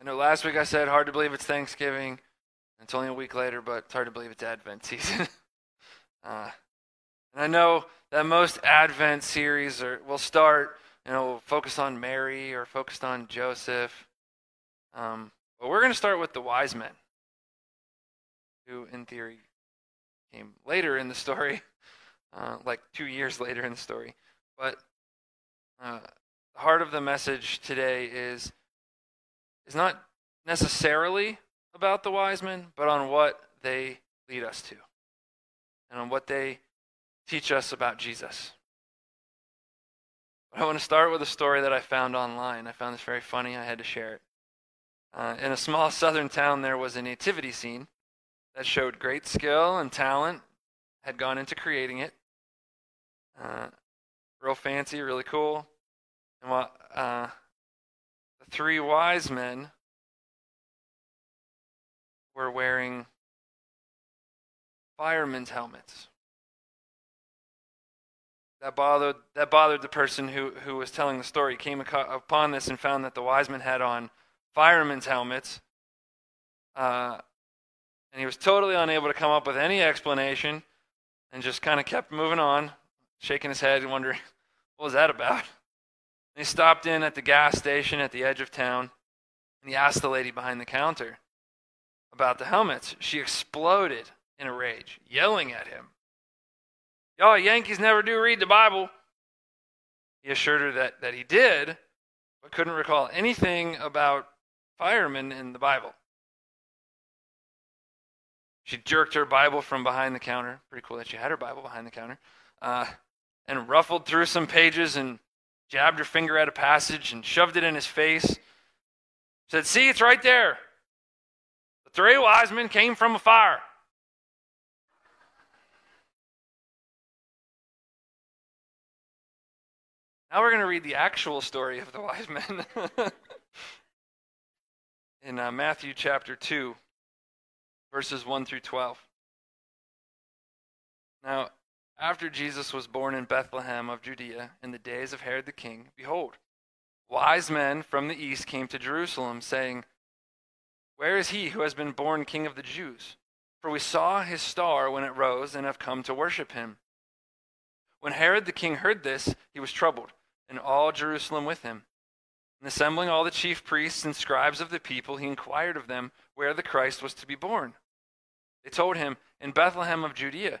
I know last week I said hard to believe it's Thanksgiving. It's only a week later, but it's hard to believe it's Advent season. uh, and I know that most Advent series are, will start, you know, focused on Mary or focused on Joseph. Um, but we're going to start with the wise men, who, in theory, came later in the story, uh, like two years later in the story. But uh, the heart of the message today is is not necessarily about the wise men, but on what they lead us to and on what they teach us about Jesus. I want to start with a story that I found online. I found this very funny. I had to share it. Uh, in a small southern town, there was a nativity scene that showed great skill and talent, had gone into creating it. Uh, real fancy, really cool. And while uh, three wise men were wearing firemen's helmets. That bothered that bothered the person who who was telling the story. He came upon this and found that the wise men had on firemen's helmets, uh, and he was totally unable to come up with any explanation, and just kind of kept moving on, shaking his head and wondering what was that about. He stopped in at the gas station at the edge of town, and he asked the lady behind the counter about the helmets. She exploded in a rage, yelling at him. Y'all Yankees never do read the Bible. He assured her that, that he did, but couldn't recall anything about firemen in the Bible. She jerked her Bible from behind the counter. Pretty cool that she had her Bible behind the counter. Uh, and ruffled through some pages and jabbed her finger at a passage and shoved it in his face. Said, See, it's right there. The three wise men came from a fire. Now we're going to read the actual story of the wise men in uh, Matthew chapter 2, verses 1 through 12. Now, after Jesus was born in Bethlehem of Judea in the days of Herod the king, behold, wise men from the east came to Jerusalem, saying, Where is he who has been born king of the Jews? For we saw his star when it rose and have come to worship him. When Herod the king heard this, he was troubled and all Jerusalem with him. And assembling all the chief priests and scribes of the people, he inquired of them where the Christ was to be born. They told him, In Bethlehem of Judea,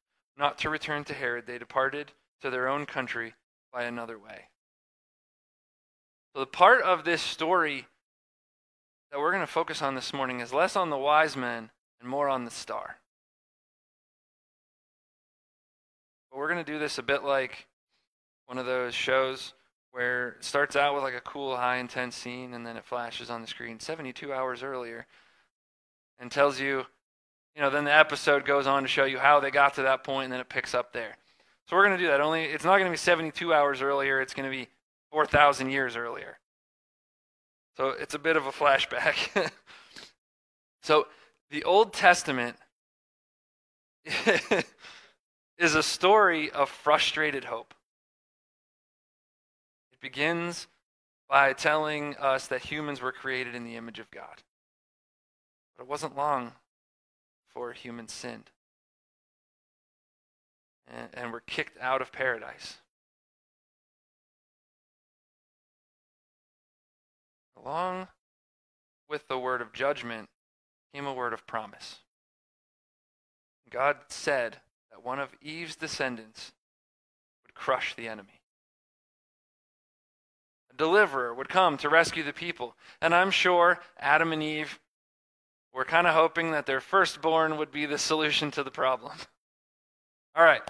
not to return to Herod, they departed to their own country by another way. So, the part of this story that we're going to focus on this morning is less on the wise men and more on the star. But we're going to do this a bit like one of those shows where it starts out with like a cool, high intense scene and then it flashes on the screen 72 hours earlier and tells you, you know, then the episode goes on to show you how they got to that point and then it picks up there. So we're going to do that. Only it's not going to be 72 hours earlier, it's going to be 4,000 years earlier. So it's a bit of a flashback. so the Old Testament is a story of frustrated hope It begins by telling us that humans were created in the image of God. But it wasn't long before humans sinned and, and were kicked out of paradise. Along with the word of judgment came a word of promise. God said that one of Eve's descendants would crush the enemy. A deliverer would come to rescue the people. And I'm sure Adam and Eve were kind of hoping that their firstborn would be the solution to the problem. All right,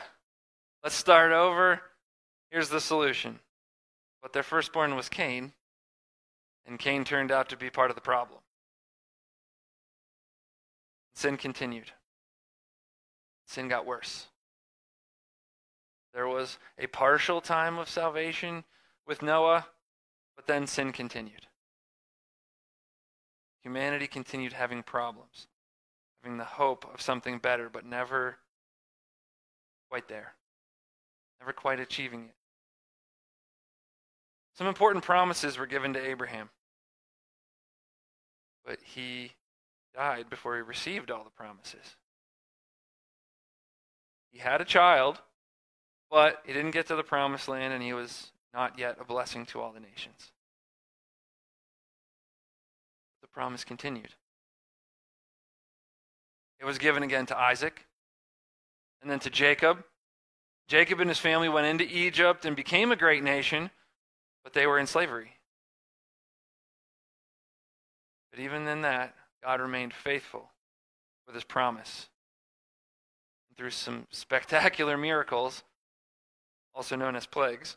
let's start over. Here's the solution. But their firstborn was Cain, and Cain turned out to be part of the problem. Sin continued. Sin got worse. There was a partial time of salvation with Noah, but then sin continued. Humanity continued having problems, having the hope of something better, but never quite there, never quite achieving it. Some important promises were given to Abraham, but he died before he received all the promises. He had a child, but he didn't get to the promised land, and he was not yet a blessing to all the nations. Promise continued. It was given again to Isaac, and then to Jacob. Jacob and his family went into Egypt and became a great nation, but they were in slavery. But even in that, God remained faithful with his promise. And through some spectacular miracles, also known as plagues,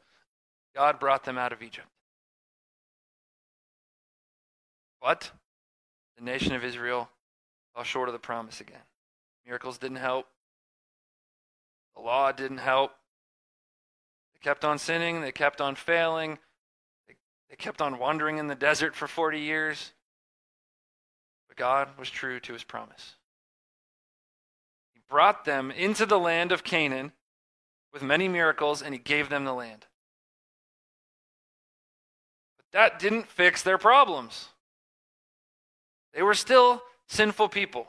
God brought them out of Egypt. But the nation of Israel fell short of the promise again. Miracles didn't help. The law didn't help. They kept on sinning. They kept on failing. They, they kept on wandering in the desert for 40 years. But God was true to his promise. He brought them into the land of Canaan with many miracles, and he gave them the land. But that didn't fix their problems. They were still sinful people.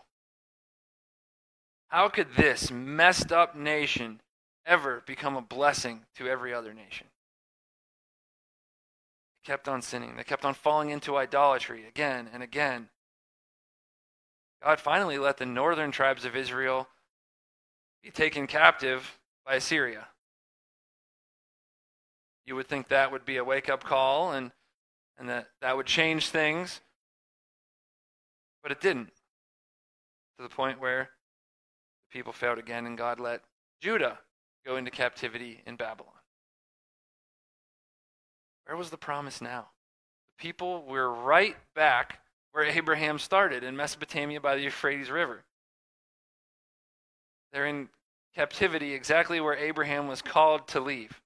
How could this messed up nation ever become a blessing to every other nation? They kept on sinning. They kept on falling into idolatry again and again. God finally let the northern tribes of Israel be taken captive by Assyria. You would think that would be a wake up call and, and that that would change things. But it didn't. To the point where the people failed again and God let Judah go into captivity in Babylon. Where was the promise now? The people were right back where Abraham started in Mesopotamia by the Euphrates River. They're in captivity exactly where Abraham was called to leave.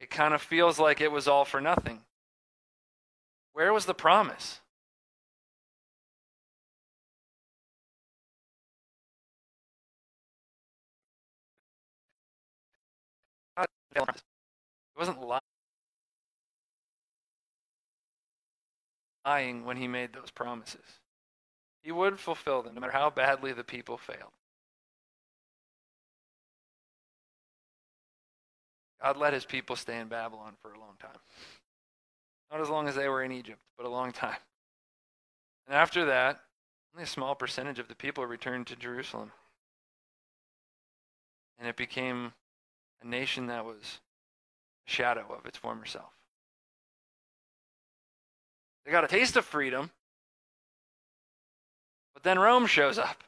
It kind of feels like it was all for nothing. Where was the promise? It wasn't lying when he made those promises. He would fulfill them no matter how badly the people failed. God let his people stay in Babylon for a long time. Not as long as they were in Egypt, but a long time. And after that, only a small percentage of the people returned to Jerusalem. And it became a nation that was a shadow of its former self. They got a taste of freedom, but then Rome shows up.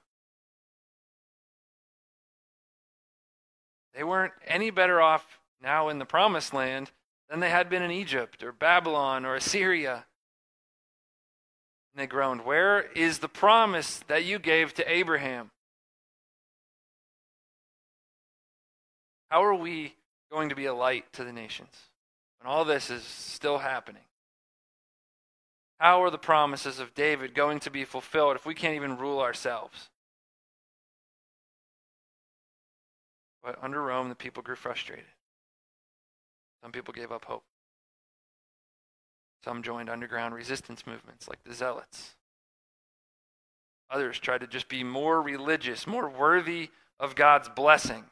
They weren't any better off now in the promised land than they had been in Egypt or Babylon or Assyria. And they groaned, Where is the promise that you gave to Abraham? How are we going to be a light to the nations when all this is still happening? How are the promises of David going to be fulfilled if we can't even rule ourselves? But under Rome, the people grew frustrated. Some people gave up hope. Some joined underground resistance movements like the Zealots. Others tried to just be more religious, more worthy of God's blessings.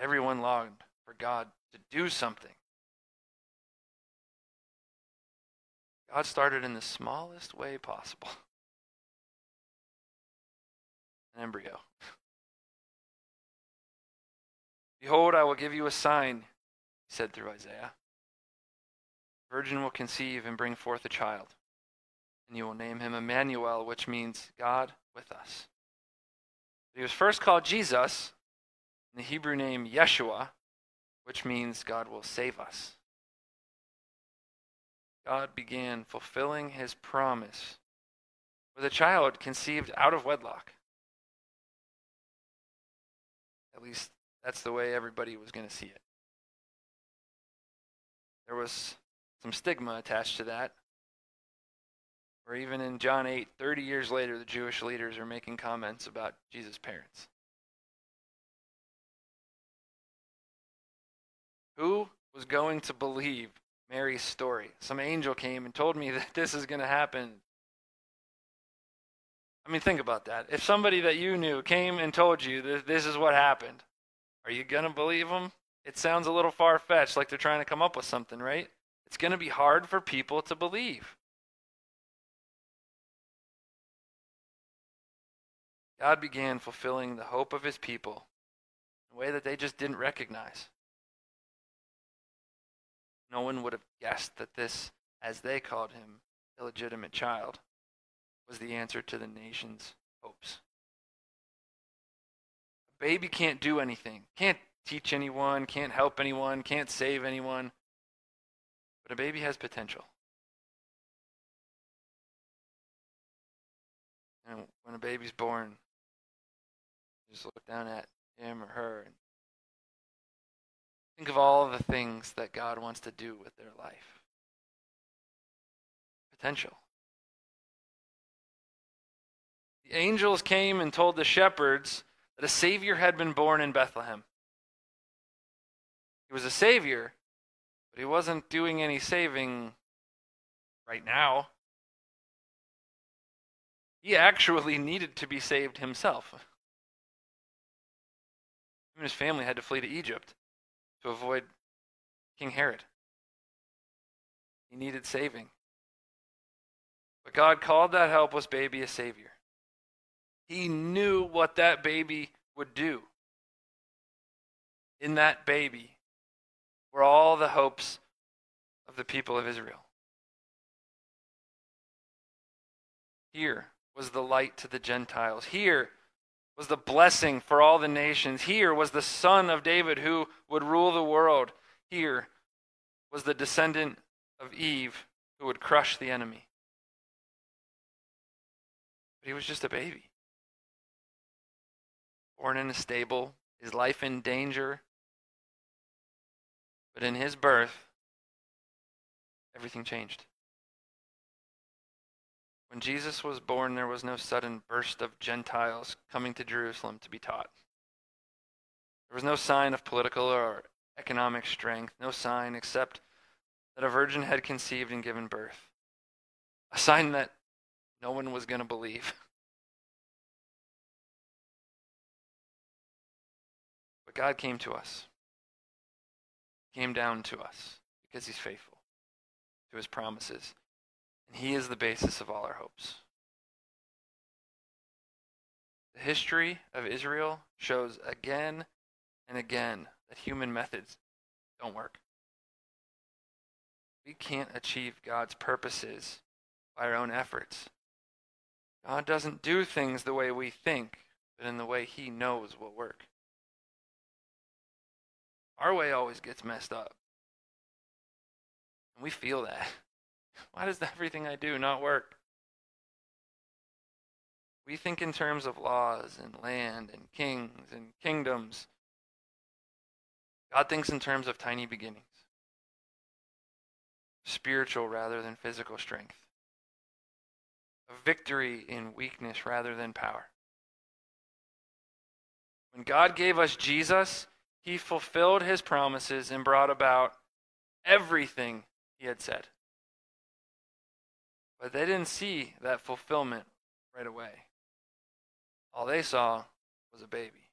Everyone longed for God to do something. God started in the smallest way possible an embryo. Behold, I will give you a sign, he said through Isaiah. The virgin will conceive and bring forth a child, and you will name him Emmanuel, which means God with us. He was first called Jesus, the Hebrew name Yeshua, which means God will save us. God began fulfilling his promise with a child conceived out of wedlock. At least that's the way everybody was going to see it. There was some stigma attached to that. Or even in John 8, 30 years later, the Jewish leaders are making comments about Jesus' parents. Who was going to believe Mary's story? Some angel came and told me that this is going to happen. I mean, think about that. If somebody that you knew came and told you that this is what happened, are you going to believe them? It sounds a little far fetched, like they're trying to come up with something, right? It's going to be hard for people to believe. God began fulfilling the hope of his people in a way that they just didn't recognize. No one would have guessed that this, as they called him, illegitimate child, was the answer to the nation's hopes. A baby can't do anything, can't teach anyone, can't help anyone, can't save anyone. But a baby has potential. And when a baby's born, you just look down at him or her and think of all the things that God wants to do with their life. Potential. The angels came and told the shepherds that a Savior had been born in Bethlehem. He was a Savior, but he wasn't doing any saving right now. He actually needed to be saved himself. Him and his family had to flee to Egypt to avoid King Herod. He needed saving. But God called that helpless baby a savior. He knew what that baby would do. In that baby were all the hopes of the people of Israel. Here was the light to the Gentiles. Here was the blessing for all the nations. Here was the son of David who would rule the world. Here was the descendant of Eve who would crush the enemy. But he was just a baby. Born in a stable, his life in danger, but in his birth, everything changed. When Jesus was born, there was no sudden burst of Gentiles coming to Jerusalem to be taught. There was no sign of political or economic strength, no sign except that a virgin had conceived and given birth. A sign that no one was going to believe. But God came to us came down to us because he's faithful to his promises. And he is the basis of all our hopes. The history of Israel shows again and again that human methods don't work. We can't achieve God's purposes by our own efforts. God doesn't do things the way we think, but in the way he knows will work. Our way always gets messed up. And we feel that. Why does everything I do not work? We think in terms of laws and land and kings and kingdoms. God thinks in terms of tiny beginnings, spiritual rather than physical strength, a victory in weakness rather than power. When God gave us Jesus, he fulfilled his promises and brought about everything he had said. But they didn't see that fulfillment right away. All they saw was a baby.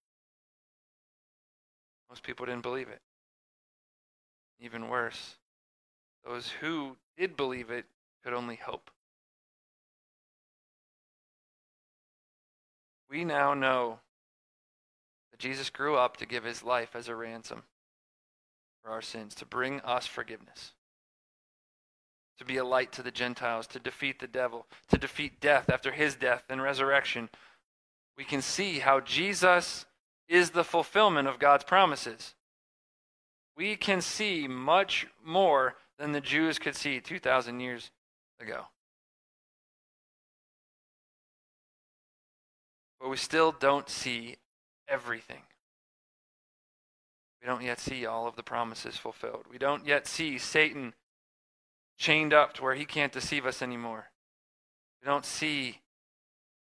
Most people didn't believe it. Even worse, those who did believe it could only hope. We now know that Jesus grew up to give his life as a ransom for our sins, to bring us forgiveness, to be a light to the Gentiles, to defeat the devil, to defeat death after his death and resurrection. We can see how Jesus is the fulfillment of God's promises. We can see much more than the Jews could see 2,000 years ago. But we still don't see everything. We don't yet see all of the promises fulfilled. We don't yet see Satan chained up to where he can't deceive us anymore. We don't see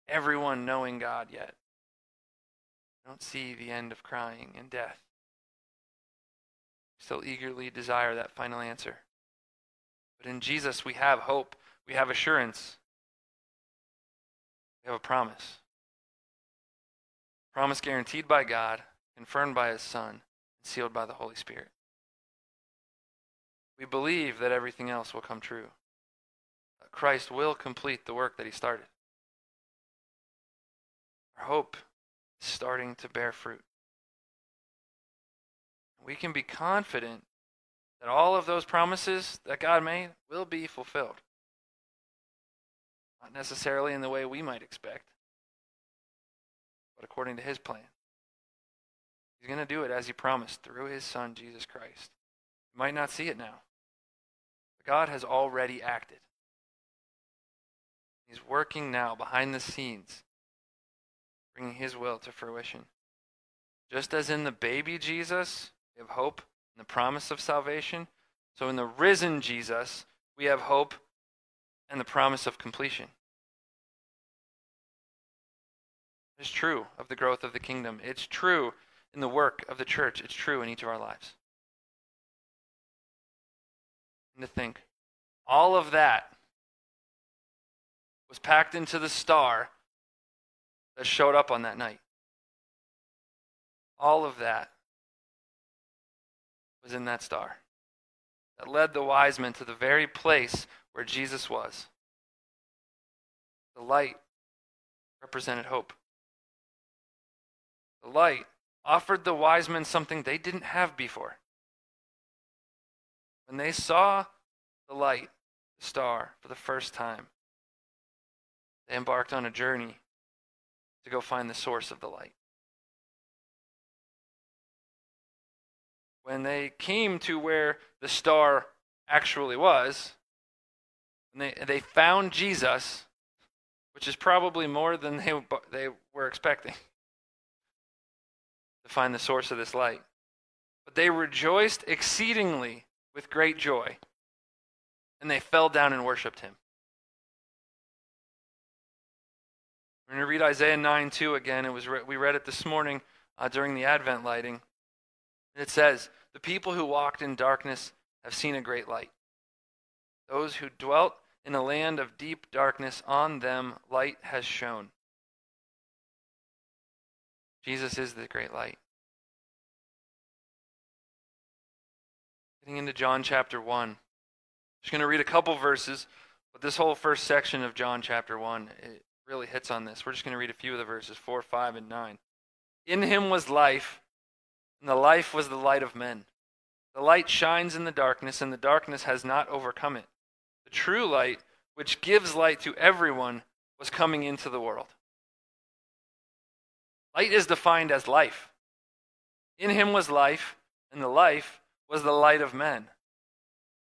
everyone knowing God yet. We don't see the end of crying and death. We still eagerly desire that final answer. But in Jesus, we have hope, we have assurance, we have a promise. Promise guaranteed by God, confirmed by His Son, and sealed by the Holy Spirit. We believe that everything else will come true. Christ will complete the work that He started. Our hope is starting to bear fruit. We can be confident that all of those promises that God made will be fulfilled. Not necessarily in the way we might expect, but according to his plan. He's going to do it as he promised through his son, Jesus Christ. You might not see it now, God has already acted. He's working now behind the scenes, bringing his will to fruition. Just as in the baby Jesus, we have hope and the promise of salvation. So in the risen Jesus, we have hope and the promise of completion. It's true of the growth of the kingdom. It's true in the work of the church. It's true in each of our lives. And to think, all of that was packed into the star that showed up on that night. All of that was in that star that led the wise men to the very place where Jesus was. The light represented hope. The light offered the wise men something they didn't have before. When they saw the light, the star, for the first time, they embarked on a journey to go find the source of the light. when they came to where the star actually was, and they, they found Jesus, which is probably more than they, they were expecting to find the source of this light. But they rejoiced exceedingly with great joy, and they fell down and worshiped him. We're going to read Isaiah 9 2 again. It was re- we read it this morning uh, during the Advent lighting. It says, The people who walked in darkness have seen a great light. Those who dwelt in a land of deep darkness, on them light has shone. Jesus is the great light. Getting into John chapter 1. Just going to read a couple verses, but this whole first section of John chapter 1 it really hits on this. We're just going to read a few of the verses 4, 5, and 9. In him was life and the life was the light of men. The light shines in the darkness, and the darkness has not overcome it. The true light, which gives light to everyone, was coming into the world. Light is defined as life. In him was life, and the life was the light of men.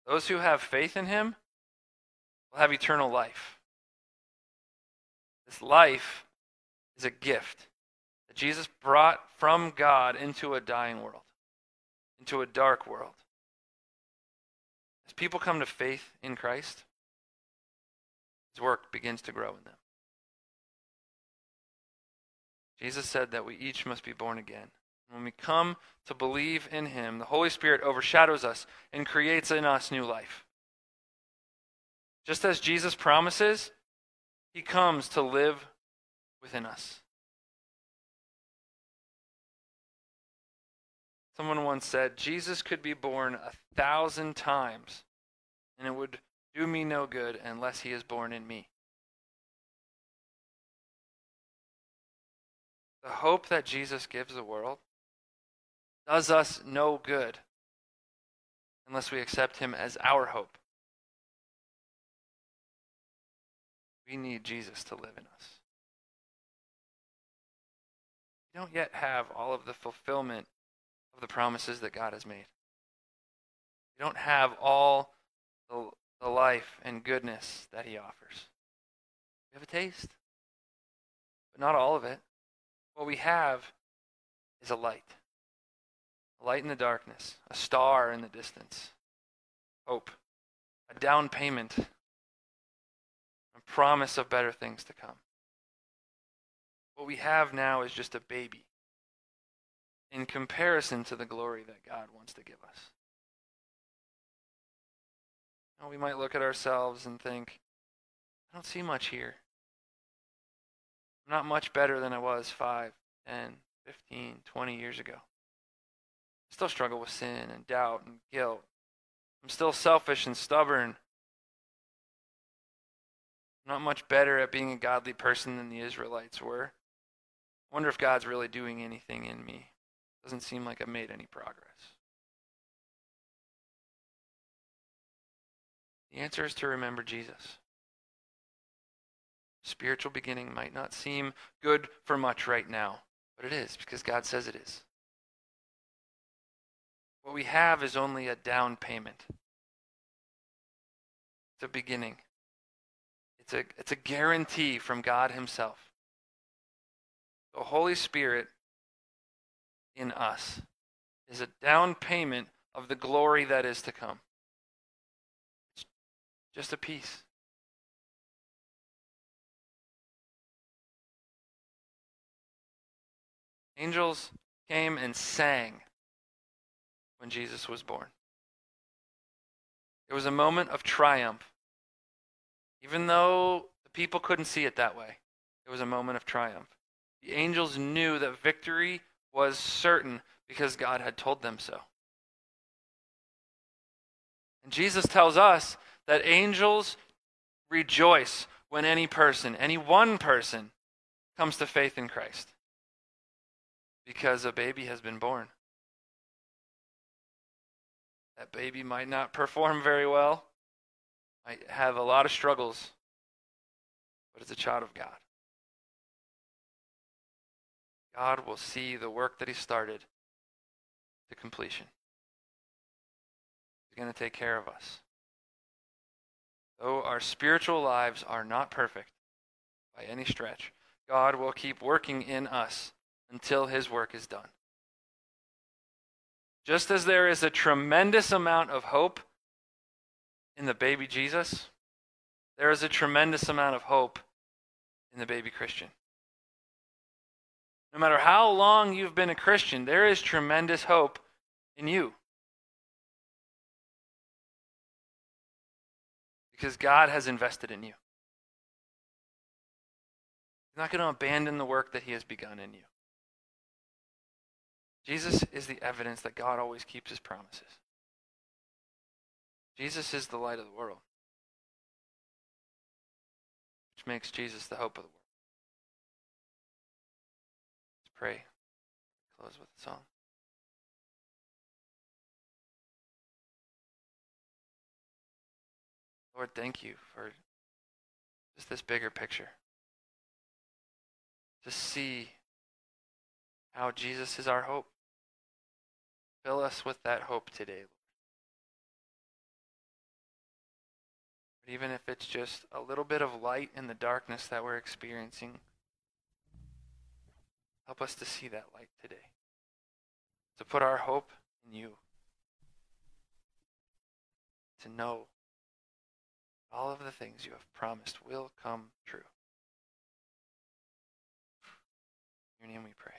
Those who have faith in him will have eternal life. This life is a gift that Jesus brought from God into a dying world, into a dark world. As people come to faith in Christ, his work begins to grow in them. Jesus said that we each must be born again. When we come to believe in him, the Holy Spirit overshadows us and creates in us new life. Just as Jesus promises, he comes to live within us. Someone once said Jesus could be born a thousand times and it would do me no good unless he is born in me. The hope that Jesus gives the world does us no good unless we accept him as our hope. We need Jesus to live in us. We don't yet have all of the fulfillment of the promises that God has made. We don't have all the, the life and goodness that he offers. We have a taste, but not all of it. What we have is a light. A light in the darkness, a star in the distance, hope, a down payment, a promise of better things to come. What we have now is just a baby in comparison to the glory that God wants to give us. We might look at ourselves and think, I don't see much here. I'm not much better than I was 5, 10, 15, 20 years ago. Still struggle with sin and doubt and guilt. I'm still selfish and stubborn. Not much better at being a godly person than the Israelites were. I wonder if God's really doing anything in me. Doesn't seem like I've made any progress. The answer is to remember Jesus. Spiritual beginning might not seem good for much right now, but it is because God says it is. What we have is only a down payment. It's a beginning. It's a, it's a guarantee from God Himself. The Holy Spirit in us is a down payment of the glory that is to come. It's just a piece. Angels came and sang when Jesus was born. It was a moment of triumph. Even though the people couldn't see it that way, it was a moment of triumph. The angels knew that victory was certain because God had told them so. And Jesus tells us that angels rejoice when any person, any one person, comes to faith in Christ because a baby has been born. That baby might not perform very well, might have a lot of struggles, but it's a child of God. God will see the work that He started to completion. He's going to take care of us. Though our spiritual lives are not perfect by any stretch, God will keep working in us until His work is done. Just as there is a tremendous amount of hope in the baby Jesus, there is a tremendous amount of hope in the baby Christian. No matter how long you've been a Christian, there is tremendous hope in you. Because God has invested in you. He's not going to abandon the work that He has begun in you. Jesus is the evidence that God always keeps his promises. Jesus is the light of the world, which makes Jesus the hope of the world. Let's pray. Close with a song. Lord, thank you for just this bigger picture. To see how Jesus is our hope. Fill us with that hope today, Lord. But even if it's just a little bit of light in the darkness that we're experiencing, help us to see that light today. To put our hope in you. To know all of the things you have promised will come true. In your name we pray.